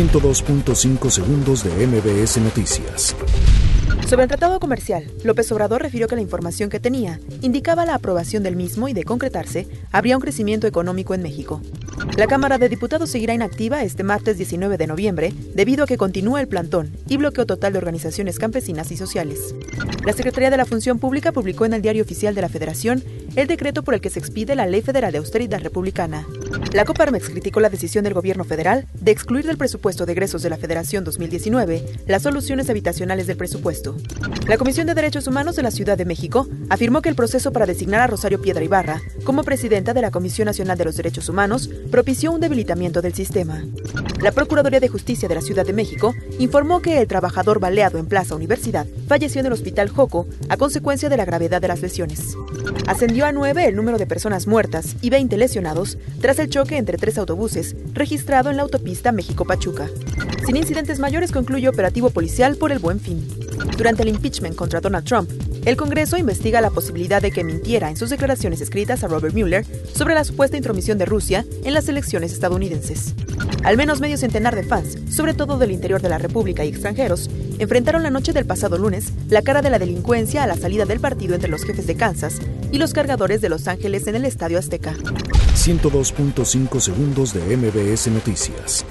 102.5 segundos de MBS Noticias. Sobre el tratado comercial, López Obrador refirió que la información que tenía indicaba la aprobación del mismo y de concretarse, habría un crecimiento económico en México. La Cámara de Diputados seguirá inactiva este martes 19 de noviembre debido a que continúa el plantón y bloqueo total de organizaciones campesinas y sociales. La Secretaría de la Función Pública publicó en el Diario Oficial de la Federación el decreto por el que se expide la Ley Federal de Austeridad Republicana. La Coparmex criticó la decisión del gobierno federal de excluir del presupuesto de egresos de la Federación 2019 las soluciones habitacionales del presupuesto. La Comisión de Derechos Humanos de la Ciudad de México afirmó que el proceso para designar a Rosario Piedra Ibarra como presidenta de la Comisión Nacional de los Derechos Humanos propició un debilitamiento del sistema. La Procuraduría de Justicia de la Ciudad de México informó que el trabajador baleado en Plaza Universidad falleció en el Hospital Joco a consecuencia de la gravedad de las lesiones. Ascendió a nueve el número de personas muertas y 20 lesionados tras el choque entre tres autobuses registrado en la autopista México-Pachuca. Sin incidentes mayores concluye operativo policial por el buen fin. Durante el impeachment contra Donald Trump, el Congreso investiga la posibilidad de que mintiera en sus declaraciones escritas a Robert Mueller sobre la supuesta intromisión de Rusia en las elecciones estadounidenses. Al menos medio centenar de fans, sobre todo del interior de la República y extranjeros, enfrentaron la noche del pasado lunes la cara de la delincuencia a la salida del partido entre los jefes de Kansas y los cargadores de Los Ángeles en el Estadio Azteca. 102.5 segundos de MBS Noticias.